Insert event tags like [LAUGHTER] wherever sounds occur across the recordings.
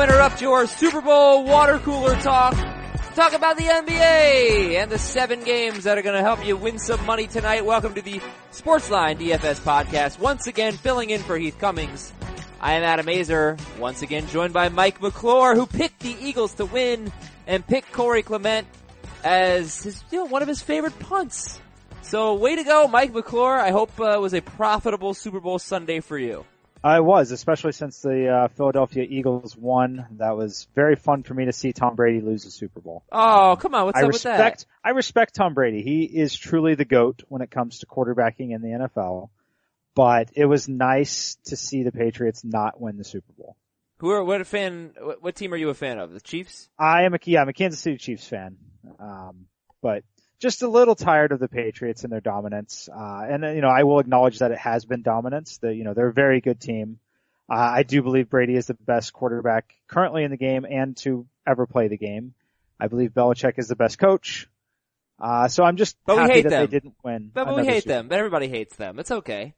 interrupt your Super Bowl water cooler talk. Talk about the NBA and the seven games that are going to help you win some money tonight. Welcome to the Sportsline DFS podcast. Once again, filling in for Heath Cummings. I am Adam Aizer, once again joined by Mike McClure, who picked the Eagles to win and picked Corey Clement as his, you know, one of his favorite punts. So way to go, Mike McClure. I hope uh, it was a profitable Super Bowl Sunday for you. I was, especially since the uh, Philadelphia Eagles won. That was very fun for me to see Tom Brady lose the Super Bowl. Oh, come on, what's I up respect, with that? I respect Tom Brady. He is truly the GOAT when it comes to quarterbacking in the NFL. But it was nice to see the Patriots not win the Super Bowl. Who are what a fan? What, what team are you a fan of? The Chiefs? I am a, yeah, I'm a Kansas City Chiefs fan. Um, but just a little tired of the Patriots and their dominance. Uh, and uh, you know, I will acknowledge that it has been dominance. That you know, they're a very good team. Uh, I do believe Brady is the best quarterback currently in the game and to ever play the game. I believe Belichick is the best coach. Uh, so I'm just But we happy hate that them. they didn't win. But we hate Super them. But everybody hates them. It's okay.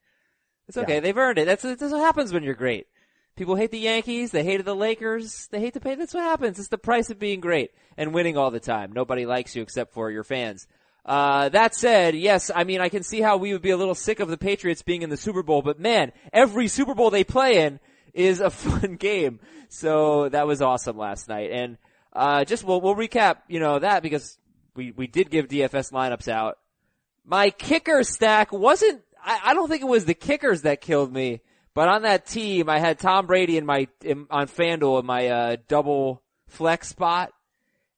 It's okay. Yeah. They've earned it. That's, that's what happens when you're great. People hate the Yankees. They hated the Lakers. They hate the pay. That's what happens. It's the price of being great and winning all the time. Nobody likes you except for your fans. Uh, that said, yes, I mean, I can see how we would be a little sick of the Patriots being in the Super Bowl, but man, every Super Bowl they play in is a [LAUGHS] fun game. So that was awesome last night. And, uh, just we'll, we'll recap, you know, that because we, we did give DFS lineups out. My kicker stack wasn't, I, I don't think it was the kickers that killed me, but on that team, I had Tom Brady in my, in, on FanDuel in my, uh, double flex spot.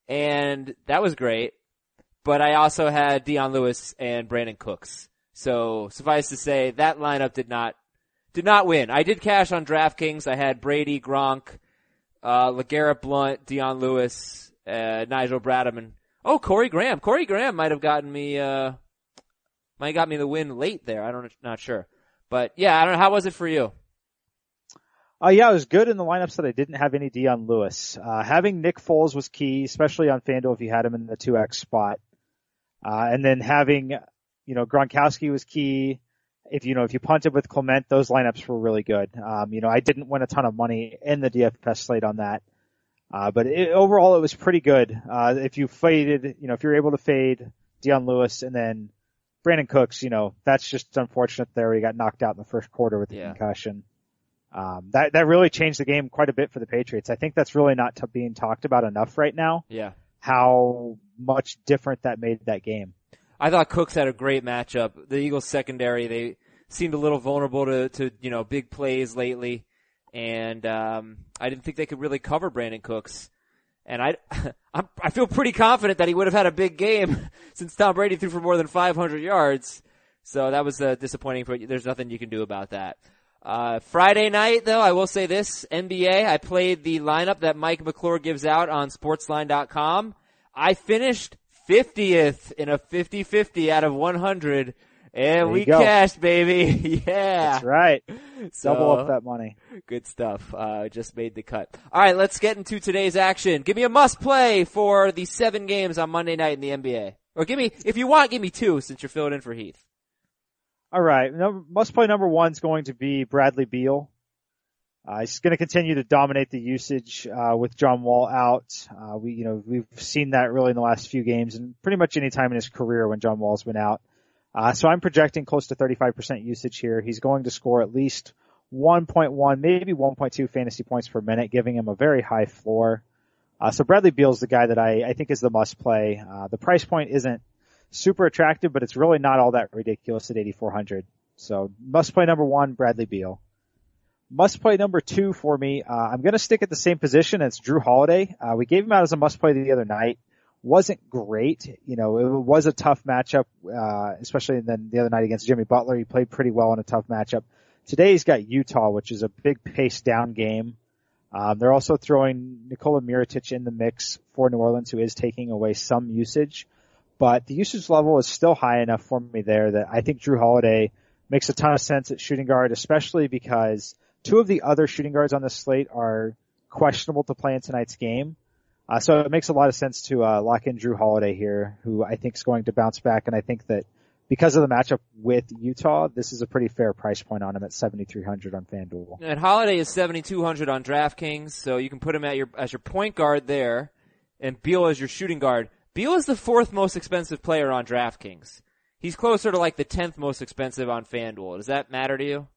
And that was great. But I also had Dion Lewis and Brandin Cooks. So suffice to say, that lineup did not, did not win. I did cash on DraftKings. I had Brady, Gronk, uh, LeGarrette Blount, Dion Lewis, uh, Nigel Bradham, and, oh, Corey Graham. Corey Graham might have gotten me, uh, might have got me the win late there. I don't, not sure. But yeah, I don't know. How was it for you? Uh, yeah, it was good in the lineups that I didn't have any Dion Lewis. Uh, having Nick Foles was key, especially on FanDuel if you had him in the 2X spot. Uh, and then having, you know, Gronkowski was key. If, you know, if you punted with Clement, those lineups were really good. Um, you know, I didn't win a ton of money in the DFS slate on that. Uh, but it, overall it was pretty good. Uh, if you faded, you know, if you're able to fade Dion Lewis and then Brandin Cooks, you know, that's just unfortunate there. He got knocked out in the first quarter with the Yeah. concussion. Um, that, that really changed the game quite a bit for the Patriots. I think that's really not t- being talked about enough right now, Yeah. how much different that made that game. I thought Cooks had a great matchup. The Eagles secondary, they seemed a little vulnerable to, to, you know, big plays lately. And, um, I didn't think they could really cover Brandin Cooks. And I, [LAUGHS] I'm, I feel pretty confident that he would have had a big game [LAUGHS] since Tom Brady threw for more than 500 yards. So that was uh, disappointing, but there's nothing you can do about that. Uh, Friday night though, I will say this, NBA, I played the lineup that Mike McClure gives out on sportsline.com. I finished 50th in a 50-50 out of 100 and we cashed, baby. [LAUGHS] yeah. That's right. So- Double up that money. Good stuff. Uh, just made the cut. All right, let's get into today's action. Give me a must play for the seven games on Monday night in the NBA. Or give me, if you want, give me two since you're filling in for Heath. All right. Number, must play number one is going to be Bradley Beal. Uh, he's going to continue to dominate the usage uh, with John Wall out. Uh, we, you know, we've seen that really in the last few games, and pretty much any time in his career when John Wall's been out. Uh, so I'm projecting close to 35% usage here. He's going to score at least 1.1, maybe 1.2 fantasy points per minute, giving him a very high floor. Uh, so Bradley Beal's the guy that I, I think is the must play. Uh, the price point isn't super attractive, but it's really not all that ridiculous at 8,400. So must play number one, Bradley Beal. Must play number two for me. Uh, I'm going to stick at the same position as Jrue Holiday. Uh, we gave him out as a must play the other night. Wasn't great. You know, it was a tough matchup, uh, especially then the other night against Jimmy Butler. He played pretty well in a tough matchup. Today he's got Utah, which is a big pace down game. Um, they're also throwing Nikola Mirotic in the mix for New Orleans, who is taking away some usage. But the usage level is still high enough for me there that I think Jrue Holiday makes a ton of sense at shooting guard, especially because two of the other shooting guards on the slate are questionable to play in tonight's game. Uh, so it makes a lot of sense to uh, lock in Jrue Holiday here, who I think is going to bounce back, and I think that because of the matchup with Utah, this is a pretty fair price point on him at 7,300 on FanDuel. And Holiday is 7,200 on DraftKings, so you can put him at your, as your point guard there, and Beal as your shooting guard. Beal is the fourth most expensive player on DraftKings. He's closer to like the 10th most expensive on FanDuel. Does that matter to you?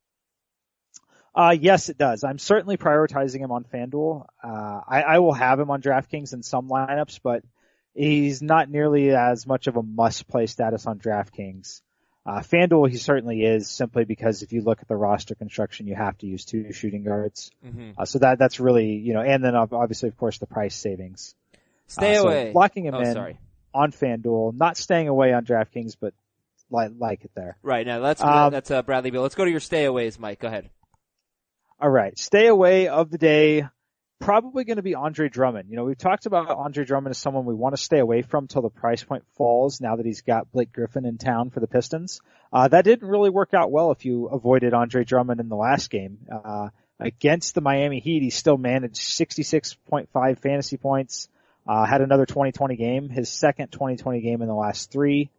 Uh, yes, it does. I'm certainly prioritizing him on FanDuel. Uh, I, I will have him on DraftKings in some lineups, but he's not nearly as much of a must play status on DraftKings. Uh, FanDuel, he certainly is simply because if you look at the roster construction, you have to use two shooting guards. Mm-hmm. Uh, so that, that's really, you know, and then obviously, of course, the price savings. Stay uh, away. Locking him oh, in sorry. on FanDuel, not staying away on DraftKings, but like, like it there. Right. Now that's, um, that's, uh, Bradley Beal. Let's go to your stayaways, Mike. Go ahead. All right. Stay away of the day. Probably going to be Andre Drummond. You know, we've talked about Andre Drummond as someone we want to stay away from till the price point falls now that he's got Blake Griffin in town for the Pistons. Uh, that didn't really work out well if you avoided Andre Drummond in the last game. Uh, against the Miami Heat, he still managed 66.5 fantasy points, uh, had another 2020 game, his second 2020 game in the last three.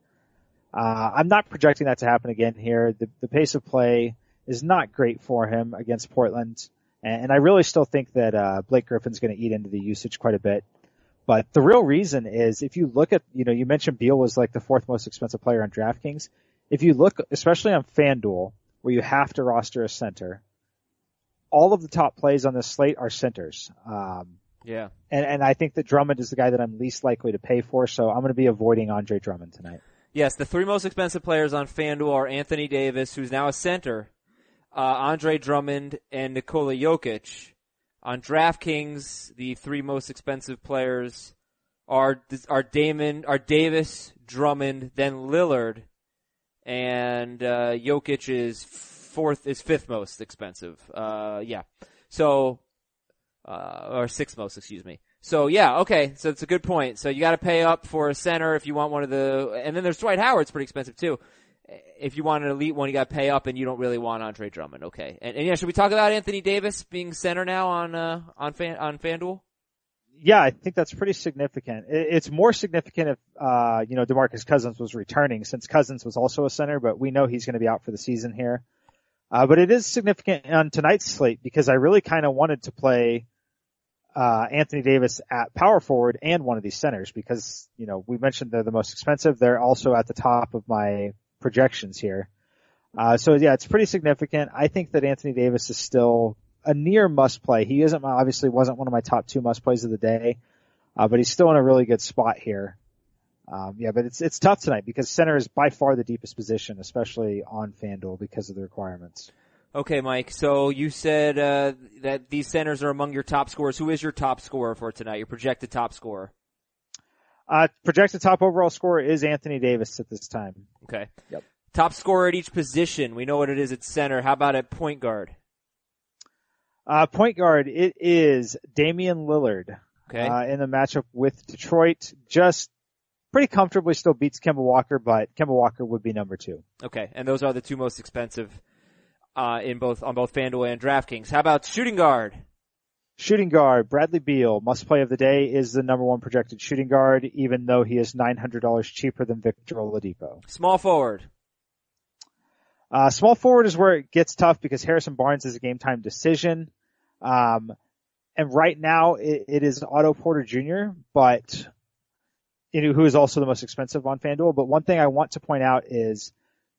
Uh, I'm not projecting that to happen again here. The, the pace of play, is not great for him against Portland. And, I really still think that, uh, Blake Griffin's going to eat into the usage quite a bit. But the real reason is if you look at, you know, you mentioned Beal was like the fourth most expensive player on DraftKings. If you look, especially on FanDuel, where you have to roster a center, all of the top plays on this slate are centers. Um, yeah. And, and I think that Drummond is the guy that I'm least likely to pay for, so I'm going to be avoiding Andre Drummond tonight. Yes, the three most expensive players on FanDuel are Anthony Davis, who's now a center, uh, Andre Drummond and Nikola Jokic. On DraftKings, the three most expensive players are are Damon, are Davis, Drummond, then Lillard, and uh, Jokic is fourth, is fifth most expensive. Uh, yeah, so uh, or sixth most, excuse me. So yeah, okay, so it's a good point. So you got to pay up for a center if you want one of the, and then there's Dwight Howard, it's pretty expensive too if you want an elite one, you got to pay up, and you don't really want Andre Drummond. Okay, and, and, yeah, should we talk about Anthony Davis being center now on uh, on fan on FanDuel? Yeah, I think that's pretty significant. It's more significant if uh, you know Demarcus Cousins was returning, since Cousins was also a center, but we know he's going to be out for the season here. Uh, but it is significant on tonight's slate because I really kind of wanted to play uh, Anthony Davis at power forward and one of these centers because you know we mentioned they're the most expensive. They're also at the top of my projections here. Uh, so yeah, it's pretty significant. I think that Anthony Davis is still a near must play. He isn't obviously wasn't one of my top two must plays of the day, uh, but he's still in a really good spot here. Um, yeah, but it's it's tough tonight because center is by far the deepest position, especially on FanDuel because of the requirements. Okay, Mike. So you said uh, that these centers are among your top scorers. Who is your top scorer for tonight? Your projected top scorer? Uh, projected top overall scorer is Anthony Davis at this time. Okay. Yep. Top scorer at each position. We know what it is at center. How about at point guard? Uh, point guard, it is Damian Lillard. Okay. Uh, in the matchup with Detroit, just pretty comfortably still beats Kemba Walker, but Kemba Walker would be number two. Okay. And those are the two most expensive, uh, in both, on both FanDuel and DraftKings. How about shooting guard? Shooting guard, Bradley Beal, must play of the day, is the number one projected shooting guard, even though he is $900 cheaper than Victor Oladipo. Small forward. Uh, small forward is where it gets tough because Harrison Barnes is a game time decision. Um, and right now it, it is Otto Porter Jr., but, you know, who is also the most expensive on FanDuel. But one thing I want to point out is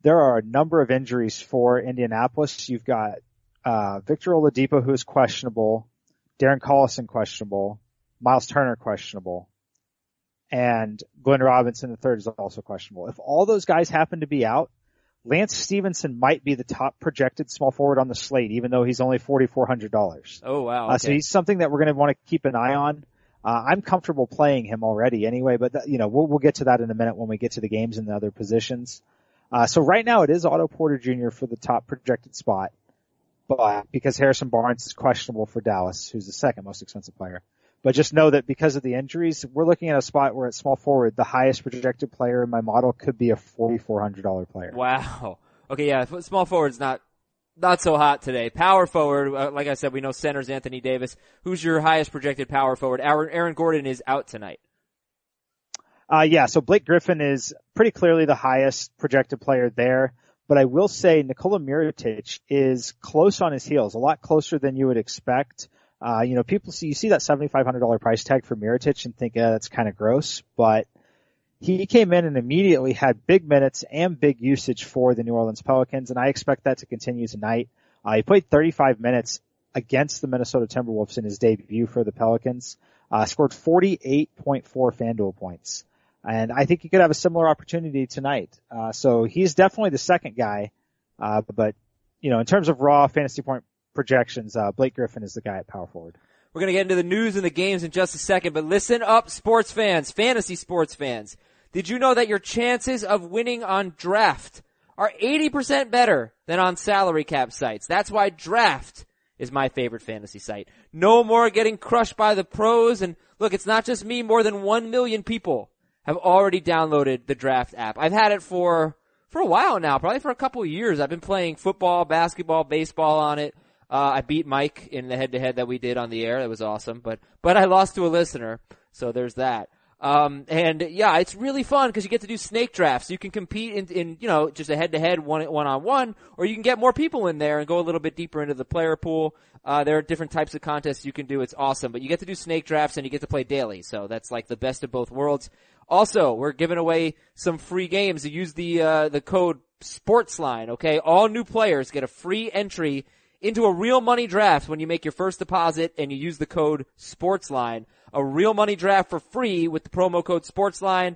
there are a number of injuries for Indianapolis. You've got, uh, Victor Oladipo who is questionable. Darren Collison questionable, Miles Turner questionable, and Glenn Robinson the third is also questionable. If all those guys happen to be out, Lance Stephenson might be the top projected small forward on the slate, even though he's only forty four hundred dollars. Oh wow! Okay. Uh, so he's something that we're going to want to keep an eye on. Uh, I'm comfortable playing him already anyway, but you know we'll, we'll get to that in a minute when we get to the games and the other positions. Uh, so right now it is Otto Porter Jr. for the top projected spot but because Harrison Barnes is questionable for Dallas, who's the second most expensive player. But just know that because of the injuries, we're looking at a spot where at small forward, the highest projected player in my model could be a $4,400 player. Wow. Okay, yeah, small forward's not not so hot today. Power forward, uh, like I said, we know center's Anthony Davis. Who's your highest projected power forward? Aaron, Aaron Gordon is out tonight. Uh, yeah, so Blake Griffin is pretty clearly the highest projected player there, but I will say Nikola Mirotic is close on his heels, a lot closer than you would expect. Uh, you know, people see, you see that $7,500 price tag for Mirotic and think, that's kind of gross, but he came in and immediately had big minutes and big usage for the New Orleans Pelicans, and I expect that to continue tonight. Uh, he played 35 minutes against the Minnesota Timberwolves in his debut for the Pelicans, uh, scored 48.4 FanDuel points. And I think he could have a similar opportunity tonight. Uh, so he's definitely the second guy. Uh, but, you know, in terms of raw fantasy point projections, uh, Blake Griffin is the guy at power forward. We're going to get into the news and the games in just a second, but listen up, sports fans, fantasy sports fans. Did you know that your chances of winning on draft are 80% better than on salary cap sites? That's why draft is my favorite fantasy site. No more getting crushed by the pros. And look, it's not just me. More than 1 million people have already downloaded the draft app. I've had it for, for a while now, probably for a couple years. I've been playing football, basketball, baseball on it. Uh, I beat Mike in the head to head that we did on the air. That was awesome. But, but I lost to a listener. So there's that. Um, and yeah, it's really fun because you get to do snake drafts. You can compete in, in you know, just a head to head one, one on one, or you can get more people in there and go a little bit deeper into the player pool. Uh, there are different types of contests you can do. It's awesome, but you get to do snake drafts and you get to play daily. So that's like the best of both worlds. Also, we're giving away some free games. Use the, uh, the code SPORTSLINE, okay? All new players get a free entry into a real money draft when you make your first deposit and you use the code SPORTSLINE a real money draft for free with the promo code SPORTSLINE.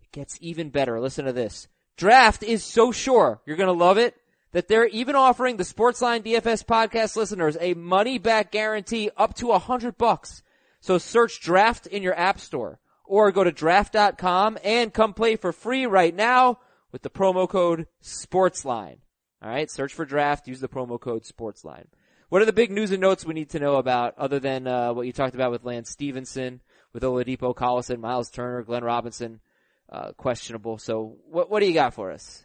It gets even better. Listen to this. Draft is so sure you're to love it that they're even offering the Sportsline DFS podcast listeners a money back guarantee up to a hundred bucks. So search draft in your app store or go to draft.com and come play for free right now with the promo code SPORTSLINE. All right. Search for draft. Use the promo code SPORTSLINE. What are the big news and notes we need to know about other than uh, what you talked about with Lance Stephenson, with Oladipo, Collison, Miles Turner, Glenn Robinson, uh, questionable. So what what do you got for us?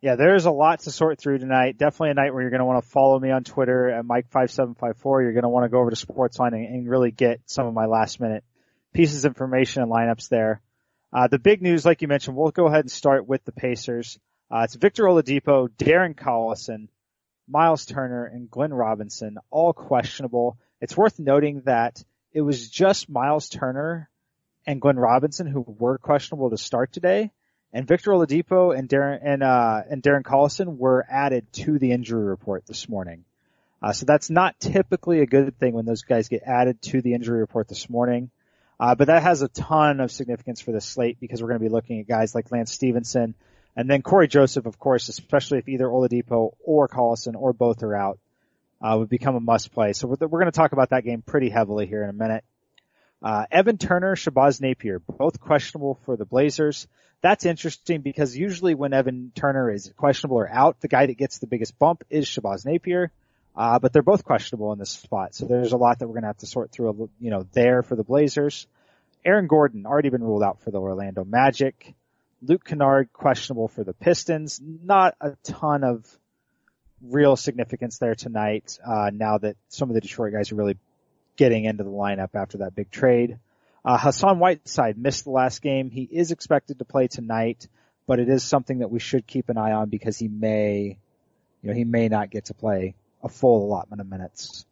Yeah, there's a lot to sort through tonight. Definitely a night where you're going to want to follow me on Twitter at Mike5754. You're going to want to go over to Sportsline and, and really get some of my last minute pieces of information and lineups there. Uh, the big news, like you mentioned, we'll go ahead and start with the Pacers. Uh, it's Victor Oladipo, Darren Collison, Miles Turner, and Glenn Robinson, all questionable. It's worth noting that it was just Miles Turner and Glenn Robinson who were questionable to start today, and Victor Oladipo and Darren and uh, and Darren Collison were added to the injury report this morning. Uh, so that's not typically a good thing when those guys get added to the injury report this morning. Uh, but that has a ton of significance for the slate because we're going to be looking at guys like Lance Stephenson and then Cory Joseph, of course, especially if either Oladipo or Collison or both are out, uh, would become a must play. So we're, we're going to talk about that game pretty heavily here in a minute. Uh, Evan Turner, Shabazz Napier, both questionable for the Blazers. That's interesting because usually when Evan Turner is questionable or out, the guy that gets the biggest bump is Shabazz Napier. Uh, but they're both questionable in this spot. So there's a lot that we're going to have to sort through, you know, there for the Blazers. Aaron Gordon already been ruled out for the Orlando Magic. Luke Kennard questionable for the Pistons. Not a ton of real significance there tonight. Uh, now that some of the Detroit guys are really getting into the lineup after that big trade. Uh, Hassan Whiteside missed the last game. He is expected to play tonight, but it is something that we should keep an eye on because he may, you know, he may not get to play a full allotment of minutes.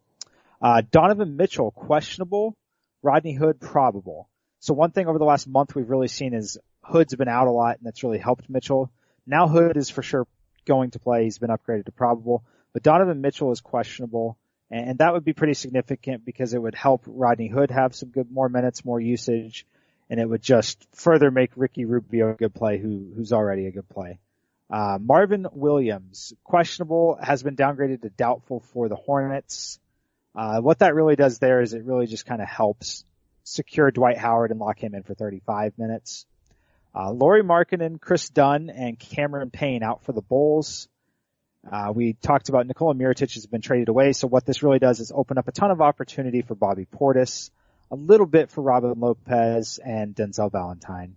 Uh, Donovan Mitchell questionable. Rodney Hood probable. So one thing over the last month we've really seen is Hood's been out a lot and that's really helped Mitchell. Now Hood is for sure going to play. He's been upgraded to probable, but Donovan Mitchell is questionable and that would be pretty significant because it would help Rodney Hood have some good, more minutes, more usage, and it would just further make Ricky Rubio a good play who, who's already a good play. Uh, Marvin Williams, questionable, has been downgraded to doubtful for the Hornets. Uh, what that really does there is it really just kind of helps secure Dwight Howard and lock him in for 35 minutes. Uh, Lauri Markkanen, Kris Dunn, and Cameron Payne out for the Bulls. Uh, we talked about Nikola Mirotic has been traded away, so what this really does is open up a ton of opportunity for Bobby Portis, a little bit for Robin Lopez and Denzel Valentine.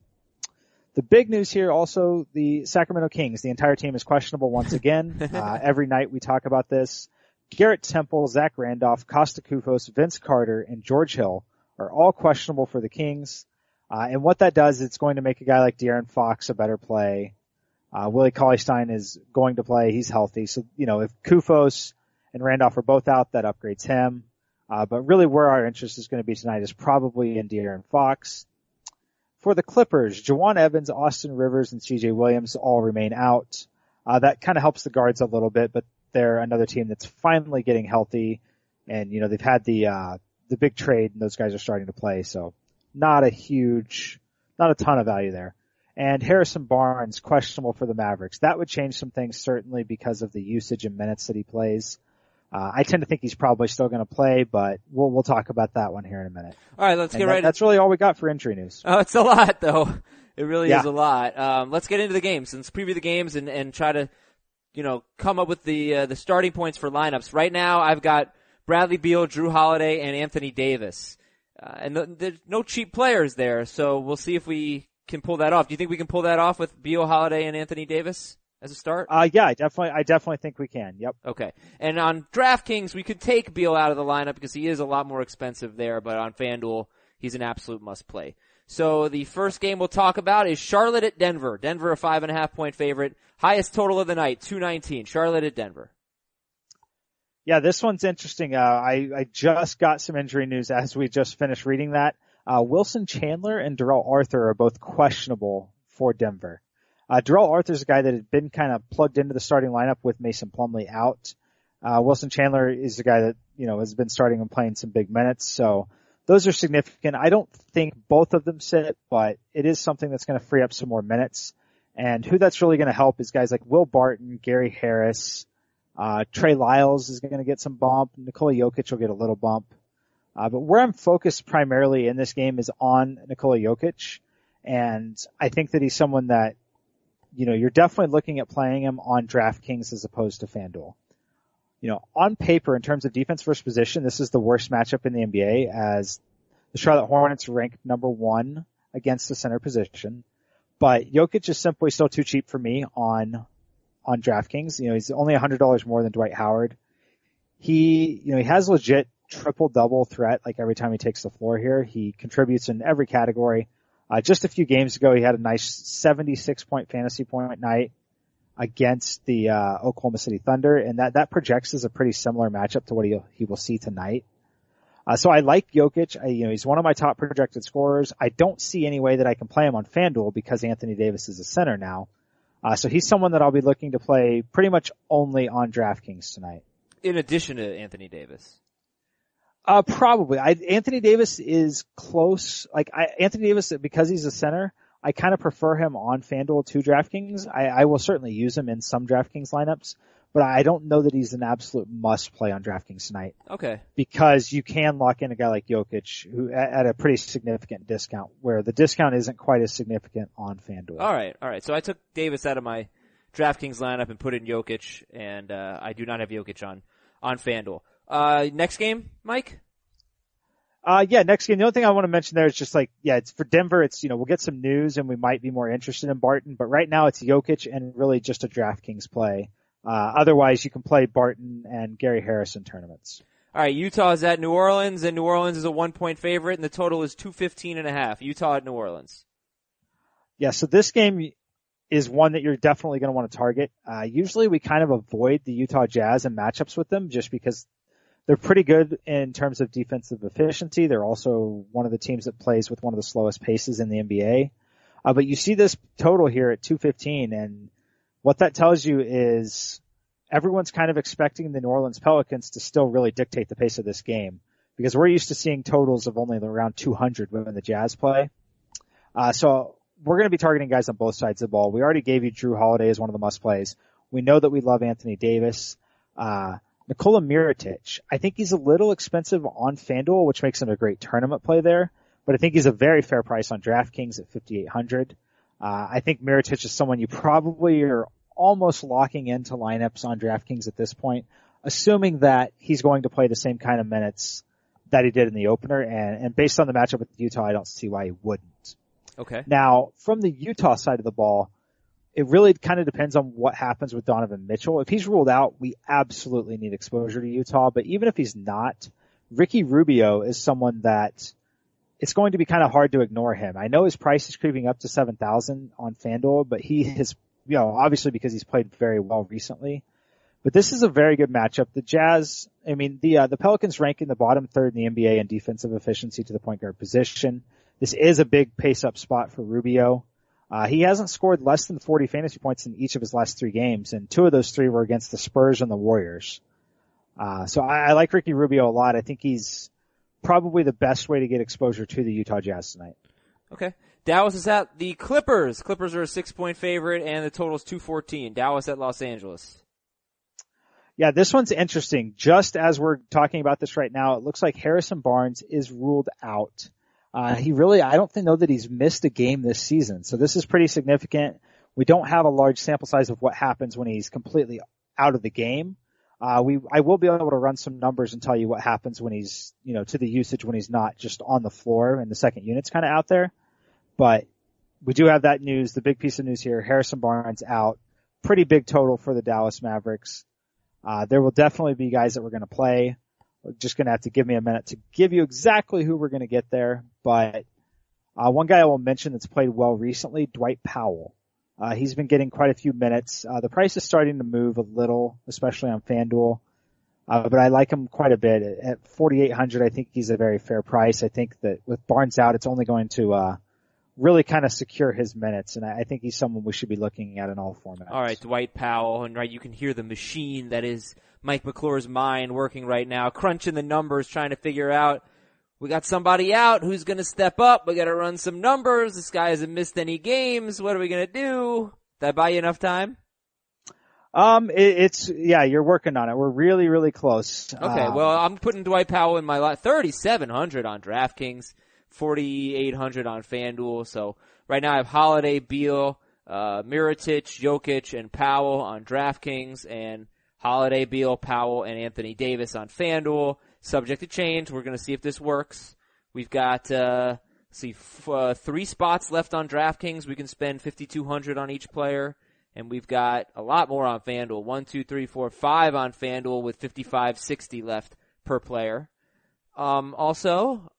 The big news here also, the Sacramento Kings, the entire team is questionable once [LAUGHS] again. uh, every night we talk about this. Garrett Temple, Zach Randolph, Kosta Koufos, Vince Carter, and George Hill are all questionable for the Kings. Uh, and what that does, it's going to make a guy like De'Aaron Fox a better play. Uh, Willie Cauley Stein is going to play. He's healthy. So, you know, if Kufos and Randolph are both out, that upgrades him. Uh, but really where our interest is going to be tonight is probably in De'Aaron Fox. For the Clippers, Jawun Evans, Austin Rivers, and CJ Williams all remain out. Uh, that kind of helps the guards a little bit, but they're another team that's finally getting healthy. And, you know, they've had the, uh, the big trade and those guys are starting to play. So not a huge, not a ton of value there. And Harrison Barnes questionable for the Mavericks. That would change some things certainly because of the usage and minutes that he plays. Uh, I tend to think he's probably still going to play, but we'll we'll talk about that one here in a minute. All right, let's And get that- right. That's really all we got for injury news. Oh, it's a lot though. It really Yeah. is a lot. Um, let's get into the games. Let's preview the games and, and try to, you know, come up with the uh, the starting points for lineups. Right now, I've got Bradley Beal, Jrue Holiday, and Anthony Davis, uh, and th- there's no cheap players there. So we'll see if we can pull that off. Do you think we can pull that off with Beal, Holiday, and Anthony Davis as a start? Uh, yeah, I definitely, I definitely think we can. Yep. Okay. And on DraftKings, we could take Beal out of the lineup because he is a lot more expensive there, but on FanDuel, he's an absolute must play. So the first game we'll talk about is Charlotte at Denver. Denver a five and a half point favorite. Highest total of the night, 219. Charlotte at Denver. Yeah, this one's interesting. Uh, I, I just got some injury news as we just finished reading that. Uh, Wilson Chandler and Darrell Arthur are both questionable for Denver. Uh, Darrell Arthur's a guy that had been kind of plugged into the starting lineup with Mason Plumlee out. Uh, Wilson Chandler is a guy that, you know, has been starting and playing some big minutes. So those are significant. I don't think both of them sit, but it is something that's going to free up some more minutes. And who that's really going to help is guys like Will Barton, Gary Harris, uh, Trey Lyles is going to get some bump. Nikola Jokic will get a little bump. Uh, but where I'm focused primarily in this game is on Nikola Jokic. And I think that he's someone that, you know, you're definitely looking at playing him on DraftKings as opposed to FanDuel. You know, on paper, in terms of defense versus position, this is the worst matchup in the NBA as the Charlotte Hornets ranked number one against the center position. But Jokic is simply still too cheap for me on on DraftKings. You know, he's only $100 more than Dwight Howard. He, you know, he has legit triple double threat like every time he takes the floor here. He contributes in every category. Uh, just a few games ago, he had a nice 76 point fantasy point night against the, uh, Oklahoma City Thunder and that, that projects as a pretty similar matchup to what he, he will see tonight. Uh, so I like Jokic. I, you know, he's one of my top projected scorers. I don't see any way that I can play him on FanDuel because Anthony Davis is a center now. Uh, so he's someone that I'll be looking to play pretty much only on DraftKings tonight. In addition to Anthony Davis. Uh, probably. I, Anthony Davis is close. Like I, Anthony Davis, because he's a center, I kind of prefer him on FanDuel to DraftKings. I, I will certainly use him in some DraftKings lineups, but I don't know that he's an absolute must play on DraftKings tonight Okay. because you can lock in a guy like Jokic who at, at a pretty significant discount where the discount isn't quite as significant on FanDuel. All right. All right. So I took Davis out of my DraftKings lineup and put in Jokic and, uh, I do not have Jokic on, on FanDuel. Uh, next game, Mike? Uh, yeah, next game. The only thing I want to mention there is just like, yeah, it's for Denver. It's, you know, we'll get some news and we might be more interested in Barton, but right now it's Jokic and really just a DraftKings play. Uh, otherwise you can play Barton and Gary Harrison tournaments. All right, Utah is at New Orleans, and New Orleans is a one point favorite, and the total is two fifteen and a half. Utah at New Orleans. Yeah, so this game is one that you're definitely going to want to target. Uh, usually we kind of avoid the Utah Jazz and matchups with them just because they're pretty good in terms of defensive efficiency. They're also one of the teams that plays with one of the slowest paces in the NBA. Uh, but you see this total here at 215 and what that tells you is everyone's kind of expecting the New Orleans Pelicans to still really dictate the pace of this game because we're used to seeing totals of only around 200 when the Jazz play. Uh, so we're going to be targeting guys on both sides of the ball. We already gave you Jrue Holiday as one of the must plays. We know that we love Anthony Davis. Uh, Nikola Mirotic, I think he's a little expensive on FanDuel, which makes him a great tournament play there, but I think he's a very fair price on DraftKings at 5,800. Uh, I think Mirotic is someone you probably are almost locking into lineups on DraftKings at this point, assuming that he's going to play the same kind of minutes that he did in the opener, and, and based on the matchup with Utah, I don't see why he wouldn't. Okay. Now, from the Utah side of the ball, it really kind of depends on what happens with Donovan Mitchell. If he's ruled out, we absolutely need exposure to Utah, but even if he's not, Ricky Rubio is someone that it's going to be kind of hard to ignore him. I know his price is creeping up to 7,000 on FanDuel, but he has, you know, obviously because he's played very well recently. But this is a very good matchup. The Jazz, I mean, the, uh, the Pelicans rank in the bottom third in the NBA in defensive efficiency to the point guard position. This is a big pace up spot for Rubio. Uh, he hasn't scored less than 40 fantasy points in each of his last three games, and two of those three were against the Spurs and the Warriors. Uh, so I, I like Ricky Rubio a lot. I think he's probably the best way to get exposure to the Utah Jazz tonight. Okay. Dallas is at the Clippers. Clippers are a six point favorite and the total is 214. Dallas at Los Angeles. Yeah, this one's interesting. Just as we're talking about this right now, it looks like Harrison Barnes is ruled out. Uh, he really, I don't think, know that he's missed a game this season. So this is pretty significant. We don't have a large sample size of what happens when he's completely out of the game. Uh, we, I will be able to run some numbers and tell you what happens when he's, you know, to the usage when he's not just on the floor and the second unit's kind of out there. But we do have that news. The big piece of news here, Harrison Barnes out. Pretty big total for the Dallas Mavericks. Uh, there will definitely be guys that we're going to play. We're just going to have to give me a minute to give you exactly who we're going to get there. But uh, one guy I will mention that's played well recently, Dwight Powell. Uh, he's been getting quite a few minutes. Uh, the price is starting to move a little, especially on FanDuel. Uh, but I like him quite a bit. At 4,800, I think he's a very fair price. I think that with Barnes out, it's only going to, uh, really kind of secure his minutes. And I, I think he's someone we should be looking at in all formats. All right, Dwight Powell, and right, you can hear the machine that is Mike McClure's mind working right now, crunching the numbers, trying to figure out we got somebody out who's going to step up. We got to run some numbers. This guy hasn't missed any games. What are we going to do? Did I buy you enough time? Um, it, it's yeah, you're working on it. We're really, really close. Okay, um, well, I'm putting Dwight Powell in my lot. 3,700 on DraftKings, 4,800 on FanDuel. So right now I have Holiday, Beal, uh, Mirotic, Jokic, and Powell on DraftKings, and Holiday, Beal, Powell, and Anthony Davis on FanDuel subject to change. We're going to see if this works. We've got uh, see f- uh, three spots left on DraftKings. We can spend fifty two hundred on each player, and we've got a lot more on FanDuel. One, two, three, four, five on FanDuel with fifty five sixty left per player. Um, also,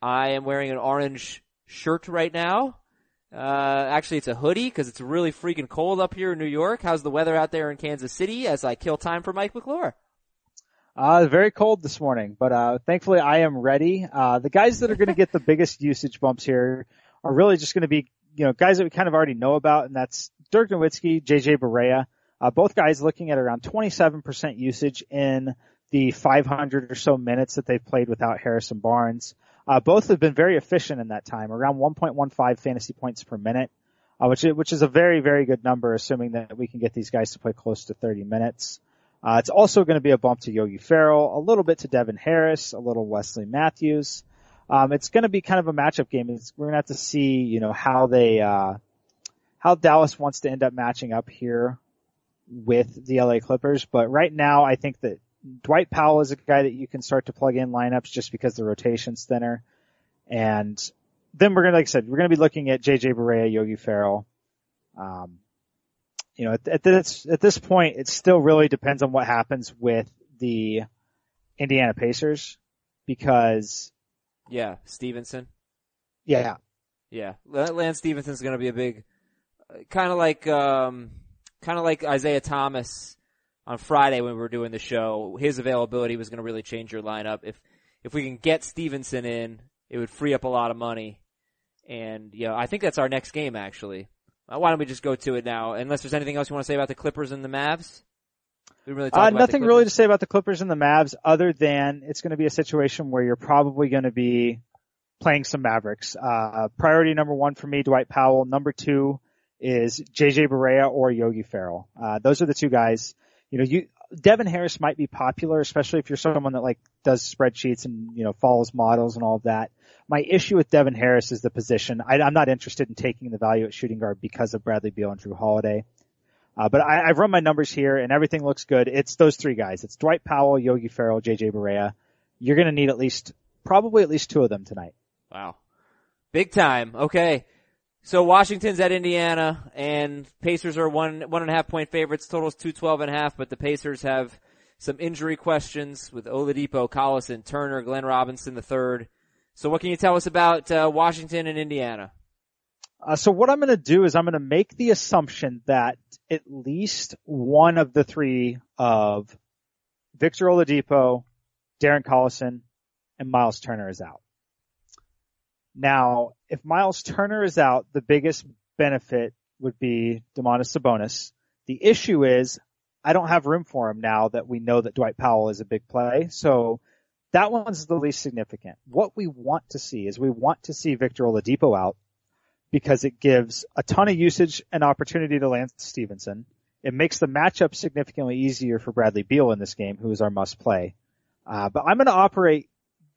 I am wearing an orange shirt right now. Uh, actually, it's a hoodie because it's really freaking cold up here in New York. How's the weather out there in Kansas City? As I kill time for Mike McClure. Uh, very cold this morning, but, uh, thankfully I am ready. Uh, the guys that are going to get the [LAUGHS] biggest usage bumps here are really just going to be, you know, guys that we kind of already know about, and that's Dirk Nowitzki, JJ Barea. Uh, both guys looking at around 27% usage in the 500 or so minutes that they've played without Harrison Barnes. Uh, both have been very efficient in that time, around 1.15 fantasy points per minute, uh, which is, which is a very, very good number, assuming that we can get these guys to play close to 30 minutes. Uh, it's also going to be a bump to Yogi Ferrell, a little bit to Devin Harris, a little Wesley Matthews. Um, it's going to be kind of a matchup game. It's, we're going to have to see, you know, how they, uh, how Dallas wants to end up matching up here with the LA Clippers. But right now, I think that Dwight Powell is a guy that you can start to plug in lineups just because the rotation's thinner. And then we're going to, like I said, we're going to be looking at JJ Barea, Yogi Ferrell. Um, you know, at, at this at this point, it still really depends on what happens with the Indiana Pacers because yeah, Stephenson. Yeah, yeah, Lance Stephenson's going to be a big, kind of like um, kind of like Isaiah Thomas on Friday when we were doing the show. His availability was going to really change your lineup. If if we can get Stephenson in, it would free up a lot of money. And you know, I think that's our next game actually. Uh, why don't we just go to it now? Unless there's anything else you want to say about the Clippers and the Mavs? We Really uh, nothing really to say about the Clippers and the Mavs other than it's going to be a situation where you're probably going to be playing some Mavericks. Uh, priority number one for me, Dwight Powell. Number two is JJ Barea or Yogi Ferrell. Uh, those are the two guys. You know, you, Devin Harris might be popular, especially if you're someone that like does spreadsheets and, you know, follows models and all of that. My issue with Devin Harris is the position. I, am not interested in taking the value at shooting guard because of Bradley Beal and Jrue Holiday. Uh, but I, have run my numbers here and everything looks good. It's those three guys. It's Dwight Powell, Yogi Ferrell, JJ Barea. You're going to need at least, probably at least two of them tonight. Wow. Big time. Okay. So Washington's at Indiana and Pacers are one, one and a half point favorites. Totals 212 and a half, but the Pacers have some injury questions with Oladipo, Collison, Turner, Glenn Robinson the third. So what can you tell us about uh, Washington and Indiana? Uh, so what I'm going to do is I'm going to make the assumption that at least one of the three of Victor Oladipo, Darren Collison, and Miles Turner is out. Now, if Miles Turner is out, the biggest benefit would be Domantas Sabonis. The issue is I don't have room for him now that we know that Dwight Powell is a big play. So that one's the least significant. What we want to see is we want to see Victor Oladipo out because it gives a ton of usage and opportunity to Lance Stephenson. It makes the matchup significantly easier for Bradley Beal in this game, who is our must play. Uh, but I'm going to operate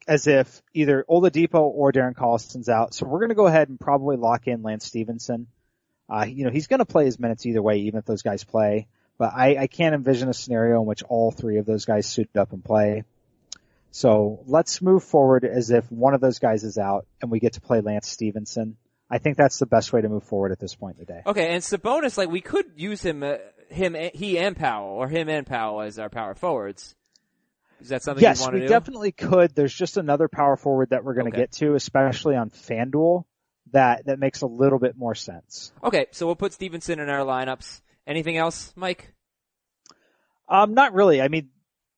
as if either Oladipo or Darren Collison's out. So we're going to go ahead and probably lock in Lance Stephenson. Uh, you know, he's going to play his minutes either way, even if those guys play. But I, I can't envision a scenario in which all three of those guys suit up and play. So let's move forward as if one of those guys is out and we get to play Lance Stephenson. I think that's the best way to move forward at this point in the day. Okay, and Sabonis, like we could use him, uh, him, he and Powell, or him and Powell as our power forwards. Is that something yes, we do? definitely could. There's just another power forward that we're going to okay. get to, especially on FanDuel, that that makes a little bit more sense. Okay, so we'll put Stephenson in our lineups. Anything else, Mike? Um, not really. I mean,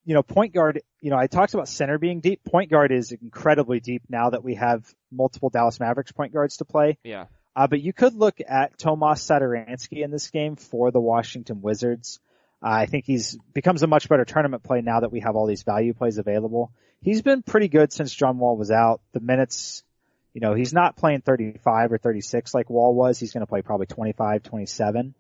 you know, point guard. You know, I talked about center being deep. Point guard is incredibly deep now that we have multiple Dallas Mavericks point guards to play. Yeah. Uh, but you could look at Tomas Satoransky in this game for the Washington Wizards. I think he's becomes a much better tournament play now that we have all these value plays available. He's been pretty good since John Wall was out. The minutes, you know, he's not playing 35 or 36 like Wall was. He's going to play probably 25, 27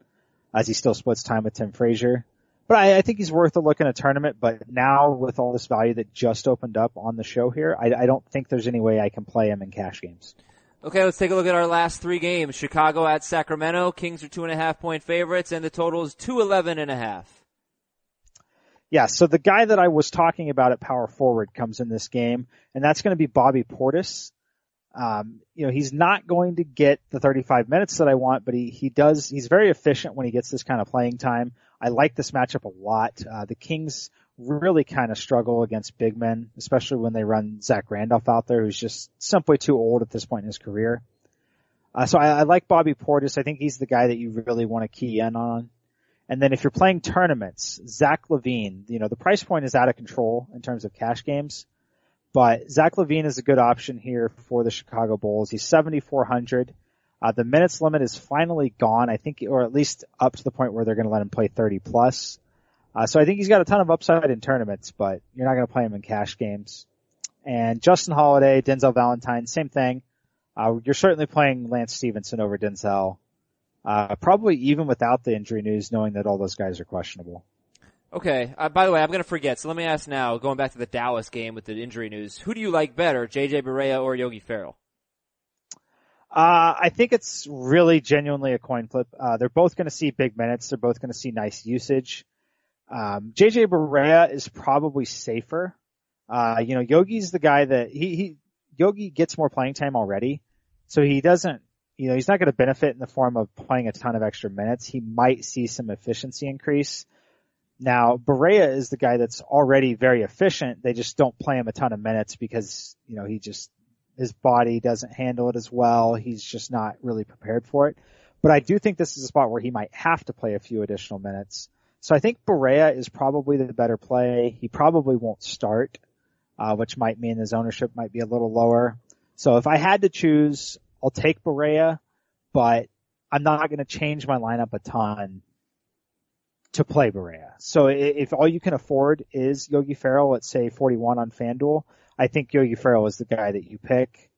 as he still splits time with Tim Frazier. But I, I think he's worth a look in a tournament. But now with all this value that just opened up on the show here, I, I don't think there's any way I can play him in cash games. Okay, let's take a look at our last three games. Chicago at Sacramento. Kings are two and a half point favorites and the total is two eleven and a half. Yeah, so the guy that I was talking about at power forward comes in this game and that's going to be Bobby Portis. Um, you know, he's not going to get the 35 minutes that I want, but he, he does, he's very efficient when he gets this kind of playing time. I like this matchup a lot. Uh, the Kings really kind of struggle against big men, especially when they run Zach Randolph out there, who's just simply too old at this point in his career. Uh, so I, I like Bobby Portis. I think he's the guy that you really want to key in on. And then if you're playing tournaments, Zach LaVine, you know, the price point is out of control in terms of cash games, but Zach LaVine is a good option here for the Chicago Bulls. He's 7,400. Uh, the minutes limit is finally gone, I think, or at least up to the point where they're going to let him play 30 plus. Uh, so I think he's got a ton of upside in tournaments, but you're not going to play him in cash games. And Justin Holiday, Denzel Valentine, same thing. Uh, you're certainly playing Lance Stephenson over Denzel. Uh, probably even without the injury news, knowing that all those guys are questionable. Okay. Uh, by the way, I'm going to forget. So let me ask now, going back to the Dallas game with the injury news, who do you like better, JJ Barea or Yogi Ferrell? Uh, I think it's really genuinely a coin flip. Uh, they're both going to see big minutes. They're both going to see nice usage. Um, JJ Barea is probably safer. Uh, you know, Yogi's the guy that he, he, Yogi gets more playing time already. So he doesn't, you know, he's not going to benefit in the form of playing a ton of extra minutes. He might see some efficiency increase. Now, Barea is the guy that's already very efficient. They just don't play him a ton of minutes because, you know, he just his body doesn't handle it as well. He's just not really prepared for it. But I do think this is a spot where he might have to play a few additional minutes. So I think Barea is probably the better play. He probably won't start, uh, which might mean his ownership might be a little lower. So if I had to choose, I'll take Barea, but I'm not going to change my lineup a ton to play Barea. So if all you can afford is Yogi Ferrell at say 41 on FanDuel, I think Yogi Ferrell is the guy that you pick.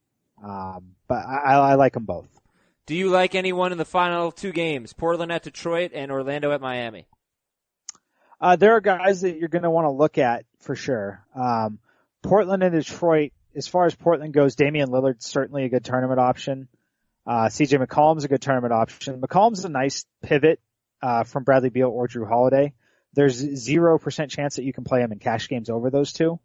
Um, but I, I like them both. Do you like anyone in the final two games? Portland at Detroit and Orlando at Miami. Uh, there are guys that you're going to want to look at for sure. Um, Portland and Detroit, as far as Portland goes, Damian Lillard's certainly a good tournament option. Uh, CJ McCollum's a good tournament option. McCollum's a nice pivot, uh, from Bradley Beal or Jrue Holiday. There's 0% chance that you can play him in cash games over those two,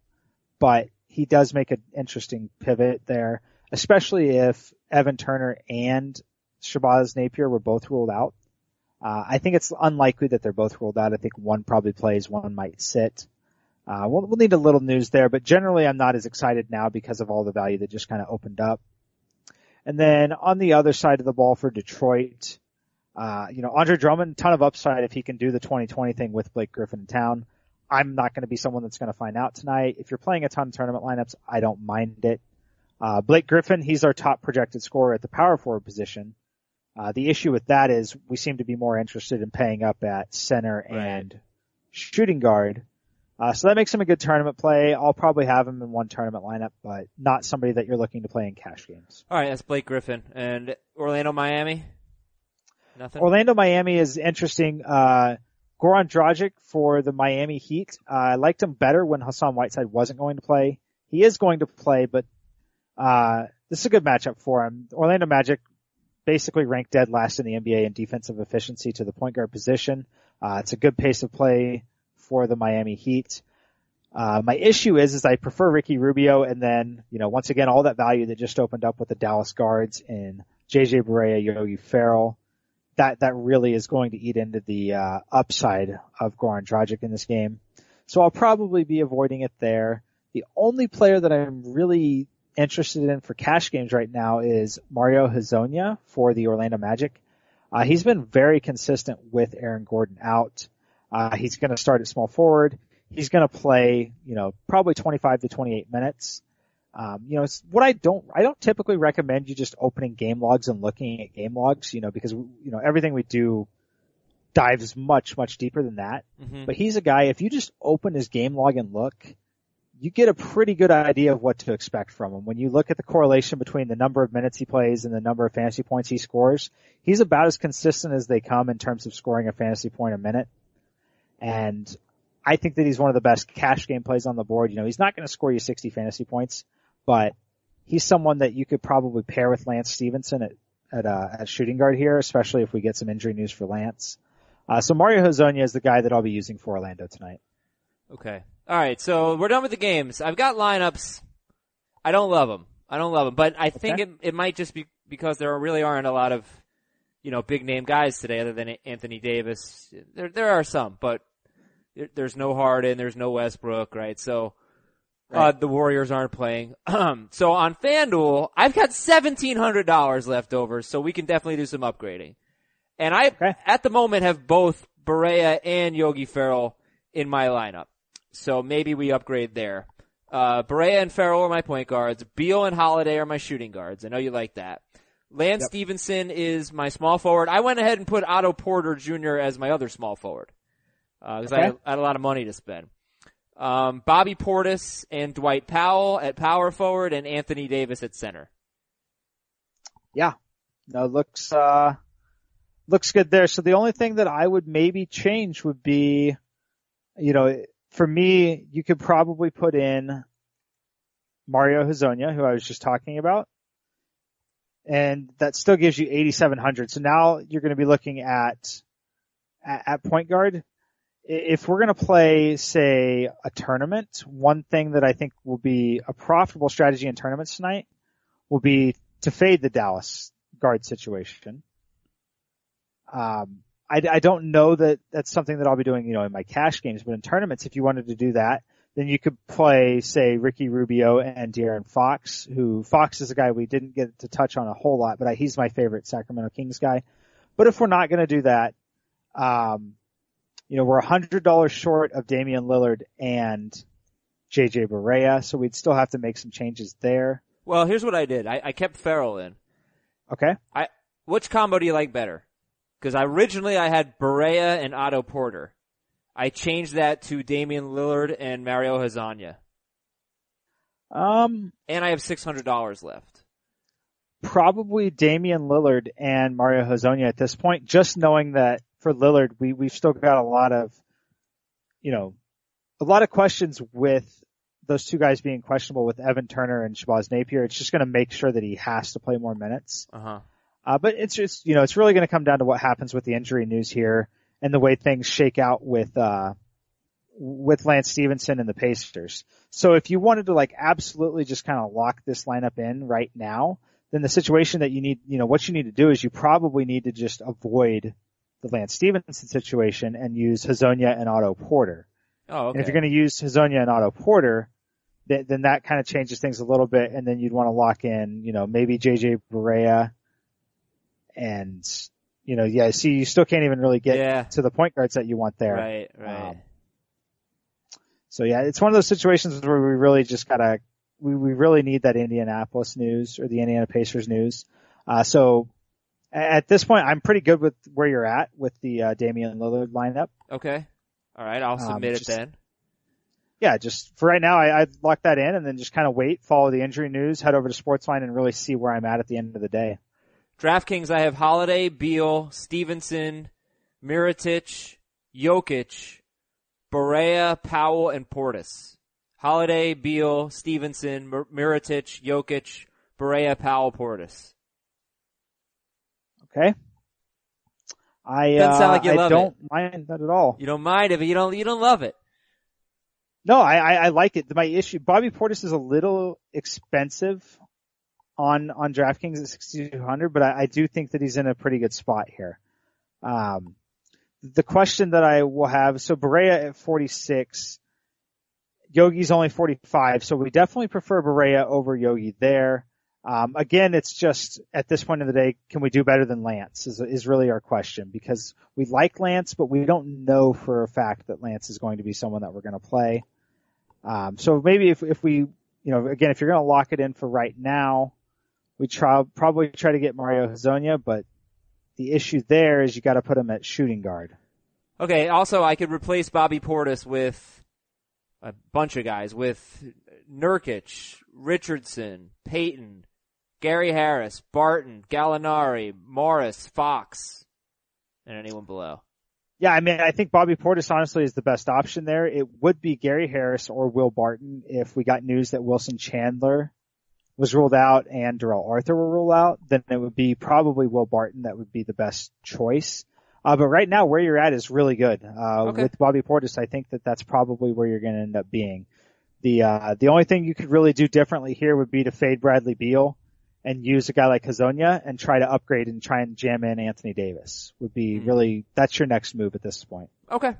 but he does make an interesting pivot there, especially if Evan Turner and Shabazz Napier were both ruled out. Uh, I think it's unlikely that they're both ruled out. I think one probably plays, one might sit. Uh, we'll, we'll need a little news there, but generally I'm not as excited now because of all the value that just kind of opened up. And then on the other side of the ball for Detroit, uh, you know, Andre Drummond, ton of upside if he can do the 2020 thing with Blake Griffin in town. I'm not going to be someone that's going to find out tonight. If you're playing a ton of tournament lineups, I don't mind it. Uh, Blake Griffin, he's our top projected scorer at the power forward position. Uh, the issue with that is we seem to be more interested in paying up at center and shooting guard. Uh, so that makes him a good tournament play. I'll probably have him in one tournament lineup, but not somebody that you're looking to play in cash games. All right, that's Blake Griffin and Orlando, Miami. Nothing. Orlando, Miami is interesting. Uh, Goran Dragic for the Miami Heat. Uh, I liked him better when Hassan Whiteside wasn't going to play. He is going to play, but uh, this is a good matchup for him. Orlando Magic basically ranked dead last in the NBA in defensive efficiency to the point guard position. Uh, it's a good pace of play for the Miami Heat. Uh, my issue is, is I prefer Ricky Rubio and then, you know, once again, all that value that just opened up with the Dallas guards in JJ Barea, Yogi Ferrell. That, that really is going to eat into the, uh, upside of Goran Dragic in this game. So I'll probably be avoiding it there. The only player that I'm really interested in for cash games right now is Mario Hezonja for the Orlando Magic. Uh, he's been very consistent with Aaron Gordon out. Uh, he's going to start at small forward. He's going to play, you know, probably 25 to 28 minutes. Um, you know, it's what I don't, I don't typically recommend you just opening game logs and looking at game logs, you know, because, you know, everything we do dives much, much deeper than that. Mhm. But he's a guy, if you just open his game log and look, you get a pretty good idea of what to expect from him. When you look at the correlation between the number of minutes he plays and the number of fantasy points he scores, he's about as consistent as they come in terms of scoring a fantasy point a minute. And I think that he's one of the best cash game plays on the board. You know, he's not going to score you 60 fantasy points, but he's someone that you could probably pair with Lance Stephenson at, at, uh, at shooting guard here, especially if we get some injury news for Lance. Uh, so Mario Hezonja is the guy that I'll be using for Orlando tonight. Okay. All right. So we're done with the games. I've got lineups. I don't love them. I don't love them, but I think Okay. it, it might just be because there really aren't a lot of, you know, big name guys today other than Anthony Davis. There, there are some, but there, there's no Harden, there's no Westbrook, right? So, uh, the Warriors aren't playing. [CLEARS THROAT] so on FanDuel, I've got $1,700 left over, so we can definitely do some upgrading. And I, Okay. at the moment, have both Barea and Yogi Ferrell in my lineup. So maybe we upgrade there. Uh, Barea and Ferrell are my point guards. Beal and Holiday are my shooting guards. I know you like that. Lance Yep. Stephenson is my small forward. I went ahead and put Otto Porter Jr. as my other small forward. Uh, cause I, Okay. had, I had a lot of money to spend. Um, Bobby Portis and Dwight Powell at power forward and Anthony Davis at center. Yeah. No, looks, uh, looks good there. So the only thing that I would maybe change would be, you know, for me, you could probably put in Mario Hezonja, who I was just talking about. And that still gives you 8,700. So now you're going to be looking at, at, at point guard. If we're going to play, say, a tournament, one thing that I think will be a profitable strategy in tournaments tonight will be to fade the Dallas guard situation. Um, I, I don't know that that's something that I'll be doing, you know, in my cash games, but in tournaments, if you wanted to do that, then you could play, say, Ricky Rubio and De'Aaron Fox, who Fox is a guy we didn't get to touch on a whole lot, but I, he's my favorite Sacramento Kings guy. But if we're not going to do that, um, you know, we're a hundred dollars short of Damian Lillard and JJ Barea, so we'd still have to make some changes there. Well, here's what I did. I, I kept Ferrell in. Okay. I which combo do you like better? Because originally I had Barea and Otto Porter. I changed that to Damian Lillard and Mario Hezonja. Um, And I have six hundred dollars left. probably Damian Lillard and Mario Hezonja at this point, just knowing that for Lillard, we, we've still got a lot of, you know, a lot of questions with those two guys being questionable with Evan Turner and Shabazz Napier. It's just going to make sure that he has to play more minutes. Uh huh. Uh, but it's just, you know, it's really going to come down to what happens with the injury news here and the way things shake out with, uh, with Lance Stephenson and the Pacers. So if you wanted to like absolutely just kind of lock this lineup in right now, then the situation that you need, you know, what you need to do is you probably need to just avoid the Lance Stephenson situation and use Hezonja and Otto Porter. Oh, okay. And if you're going to use Hezonja and Otto Porter, then, then that kind of changes things a little bit. And then you'd want to lock in, you know, maybe JJ Barea and, you know, yeah, see, you still can't even really get Yeah. to the point guards that you want there. Right, right. Um, So yeah, it's one of those situations where we really just gotta, we, we really need that Indianapolis news or the Indiana Pacers news. Uh, so at this point, I'm pretty good with where you're at with the, uh, Damian Lillard lineup. okay. All right. I'll Um, submit it then. Yeah, just for right now, I, I'd lock that in and then just kind of wait, follow the injury news, head over to Sportsline and really see where I'm at at the end of the day. DraftKings, I have Holiday, Beal, Stephenson, Mirotic, Jokic, Barea, Powell, and Portis. Holiday, Beal, Stephenson, Mir- Mirotic, Jokic, Barea, Powell, Portis. Okay. I, Doesn't uh, sound like you I love don't mind that at all. You don't mind it, but you don't you don't love it. No, I, I, I like it. My issue, Bobby Portis is a little expensive on, on DraftKings at 6,200, but I, I do think that he's in a pretty good spot here. Um, the question that I will have, so Barea at 46, Yogi's only 45, so we definitely prefer Barea over Yogi there. Um, again, it's just at this point of the day, can we do better than Lance is, is really our question because we like Lance, but we don't know for a fact that Lance is going to be someone that we're going to play. Um, so maybe if, if we, you know, again, if you're going to lock it in for right now, we try, probably try to get Mario Hezonja, but the issue there is you got to put him at shooting guard. Okay. Also, I could replace Bobby Portis with a bunch of guys with Nurkic, Richardson, Payton, Gary Harris, Barton, Gallinari, Morris, Fox, and anyone below. Yeah, I mean, I think Bobby Portis honestly is the best option there. It would be Gary Harris or Will Barton if we got news that Wilson Chandler was ruled out and Darrell Arthur were ruled out, then it would be probably Will Barton that would be the best choice. Uh, but right now where you're at is really good. Uh, Okay. with Bobby Portis, I think that that's probably where you're going to end up being. The, uh, the only thing you could really do differently here would be to fade Bradley Beal and use a guy like Hezonja and try to upgrade and try and jam in Anthony Davis would be Hmm. really, that's your next move at this point. Okay.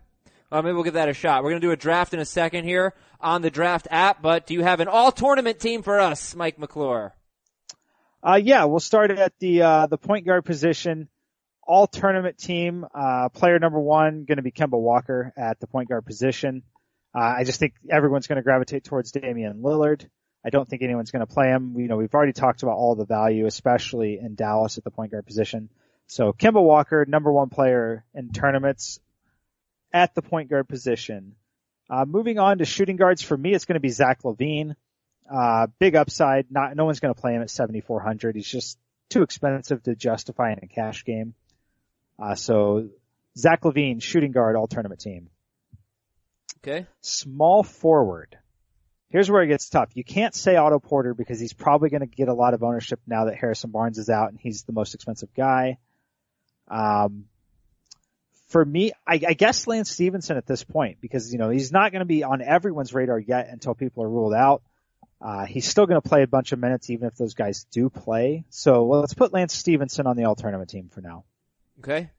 Uh, maybe we'll give that a shot. We're going to do a draft in a second here on the draft app, but do you have an all tournament team for us, Mike McClure? Uh, yeah, we'll start at the, uh, the point guard position. All tournament team, uh, player number one going to be Kemba Walker at the point guard position. Uh, I just think everyone's going to gravitate towards Damian Lillard. I don't think anyone's going to play him. You know, we've already talked about all the value, especially in Dallas at the point guard position. So Kemba Walker, number one player in tournaments at the point guard position. Uh, moving on to shooting guards for me, it's going to be Zach LaVine. Uh, big upside. Not, no one's going to play him at 7,400. He's just too expensive to justify in a cash game. Uh, so Zach LaVine, shooting guard, all tournament team. Okay. Small forward. Here's where it gets tough. You can't say Otto Porter because he's probably going to get a lot of ownership now that Harrison Barnes is out and he's the most expensive guy. Um, for me, I, I guess Lance Stephenson at this point because you know he's not going to be on everyone's radar yet until people are ruled out. Uh, he's still going to play a bunch of minutes even if those guys do play. So well, let's put Lance Stephenson on the all tournament team for now. Okay.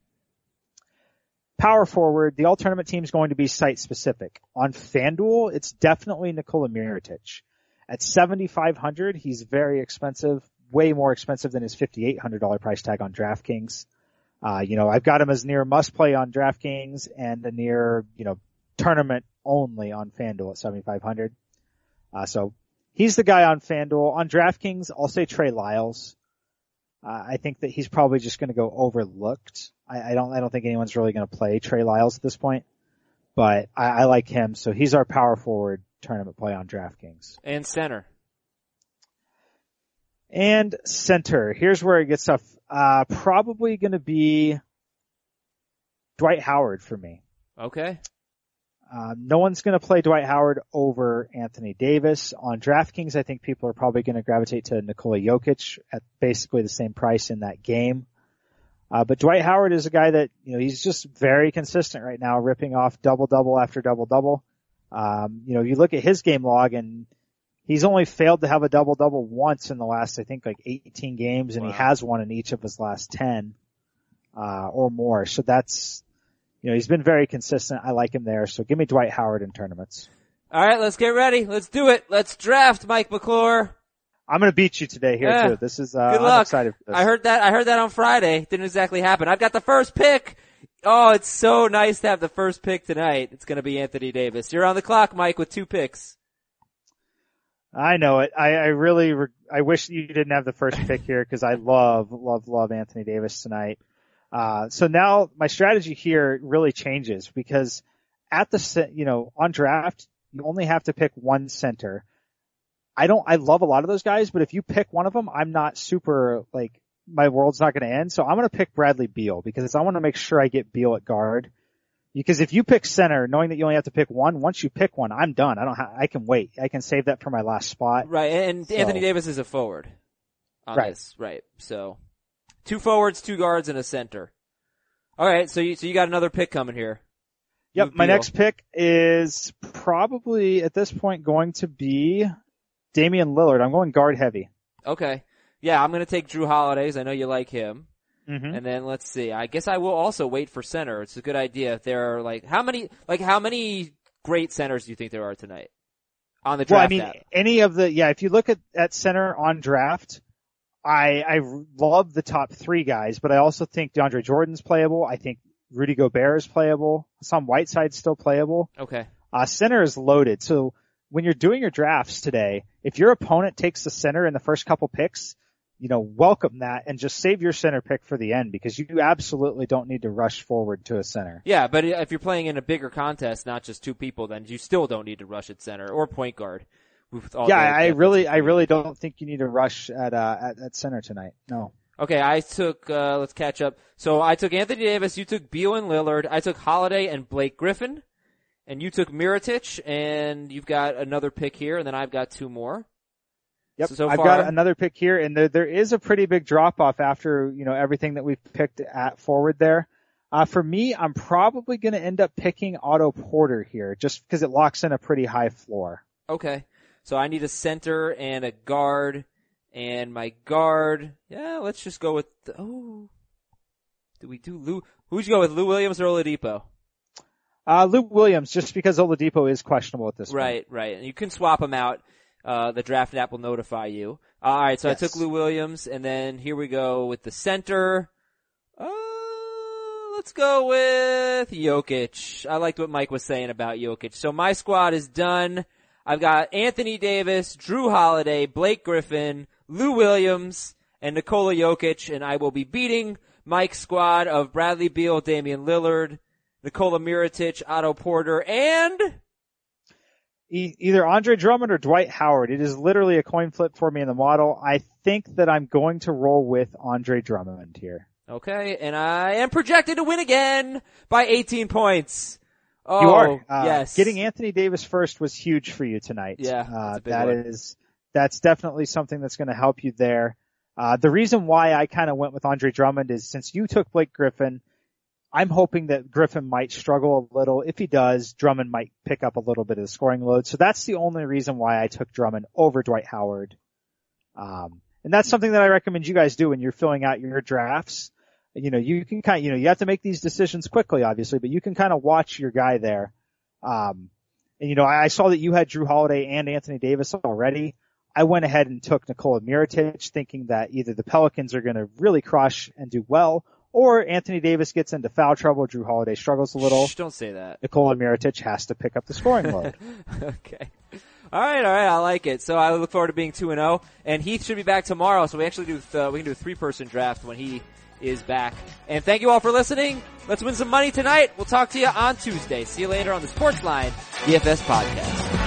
Power forward, the all tournament team is going to be site specific. On FanDuel, it's definitely Nikola Mirotic. At 7,500, he's very expensive, way more expensive than his $5,800 price tag on DraftKings. Uh, you know, I've got him as near must play on DraftKings and a near, you know, tournament only on FanDuel at 7,500. Uh, so he's the guy on FanDuel. On DraftKings, I'll say Trey Lyles. Uh, I think that he's probably just going to go overlooked. I, I don't, I don't think anyone's really going to play Trey Lyles at this point, but I, I like him. So he's our power forward tournament play on DraftKings. And center. And center. Here's where it gets tough. Uh, probably going to be Dwight Howard for me. Okay. Um, no one's going to play Dwight Howard over Anthony Davis. On DraftKings, I think people are probably going to gravitate to Nikola Jokic at basically the same price in that game. Uh, but Dwight Howard is a guy that, you know, he's just very consistent right now, ripping off double double after double double. Um, you know, you look at his game log and he's only failed to have a double double once in the last, I think, like 18 games, and Wow. he has one in each of his last 10, uh, or more. So that's, you know, he's been very consistent. I like him there. So give me Dwight Howard in tournaments. All right, let's get ready. Let's do it. Let's draft Mike McClure. I'm going to beat you today here Yeah. too. This is, uh, Good I'm luck. excited for this. I heard that. I heard that on Friday. Didn't exactly happen. I've got the first pick. Oh, it's so nice to have the first pick tonight. It's going to be Anthony Davis. You're on the clock, Mike, with two picks. I know it. I, I really, re- I wish you didn't have the first pick here because I love, love, love Anthony Davis tonight. Uh, so now my strategy here really changes because at the, you know, on draft, you only have to pick one center. I don't, I love a lot of those guys, but if you pick one of them, I'm not super, like, my world's not going to end. So I'm going to pick Bradley Beal because I want to make sure I get Beal at guard. Because if you pick center, knowing that you only have to pick one, once you pick one, I'm done. I don't ha- I can wait. I can save that for my last spot. Right, and So- Anthony Davis is a forward. On Right. This. Right. So, two forwards, two guards, and a center. All right. So you so you got another pick coming here. Yep. My next pick is probably at this point going to be Damian Lillard. I'm going guard heavy. Okay. Yeah, I'm gonna take Jrue Holidays. I know you like him. Mm-hmm. And then let's see. I guess I will also wait for center. It's a good idea. If there are like how many like how many great centers do you think there are tonight on the draft? Well, I mean, app? any of the, yeah, if you look at, at center on draft, I, I love the top three guys, but I also think DeAndre Jordan's playable. I think Rudy Gobert is playable. Some Whiteside's still playable. Okay. Uh, center is loaded. So when you're doing your drafts today, if your opponent takes the center in the first couple picks, you know, welcome that and just save your center pick for the end because you absolutely don't need to rush forward to a center. Yeah, but if you're playing in a bigger contest, not just two people, then you still don't need to rush at center or point guard. With all yeah, I really, I really don't think you need to rush at, uh, at, at center tonight. No. Okay, I took, uh, let's catch up. So I took Anthony Davis, you took Beal and Lillard, I took Holiday and Blake Griffin, and you took Mirotic, and you've got another pick here, and then I've got two more. Yep. So, so I've got another pick here and there, there is a pretty big drop off after, you know, everything that we've picked at forward there. Uh, for me, I'm probably going to end up picking Otto Porter here just because it locks in a pretty high floor. Okay. So I need a center and a guard, and my guard, yeah, let's just go with, the, oh, do we do Lou, who'd you go with, Lou Williams or Oladipo? Uh, Lou Williams, just because Oladipo is questionable at this point. Right, right. And you can swap them out. Uh, the draft app will notify you. All right, so Yes. I took Lou Williams, and then here we go with the center. Uh, let's go with Jokic. I liked what Mike was saying about Jokic. So my squad is done. I've got Anthony Davis, Jrue Holiday, Blake Griffin, Lou Williams, and Nikola Jokic, and I will be beating Mike's squad of Bradley Beal, Damian Lillard, Nikola Mirotic, Otto Porter, and E- either Andre Drummond or Dwight Howard. It is literally a coin flip for me in the model. I think that I'm going to roll with Andre Drummond here. Okay, and I am projected to win again by 18 points. Oh, you are. Uh, yes. Getting Anthony Davis first was huge for you tonight. Yeah, Uh, that's that is- that's definitely something that's going to help you there. Uh, the reason why I kind of went with Andre Drummond is since you took Blake Griffin, I'm hoping that Griffin might struggle a little. If he does, Drummond might pick up a little bit of the scoring load. So that's the only reason why I took Drummond over Dwight Howard. Um, and that's something that I recommend you guys do when you're filling out your drafts. You know, you can kind of, you know, you have to make these decisions quickly, obviously, but you can kind of watch your guy there. Um, and you know, I, I saw that you had Jrue Holiday and Anthony Davis already. I went ahead and took Nikola Mirotic thinking that either the Pelicans are going to really crush and do well or Anthony Davis gets into foul trouble, Jrue Holiday struggles a little. Shh, don't say that. Nikola Mirotic has to pick up the scoring load. [LAUGHS] okay. All right, all right, I like it. So I look forward to being two and zero. And Heath should be back tomorrow, so we actually do uh, we can do a three person draft when he is back. And thank you all for listening. Let's win some money tonight. We'll talk to you on Tuesday. See you later on the Sportsline DFS podcast.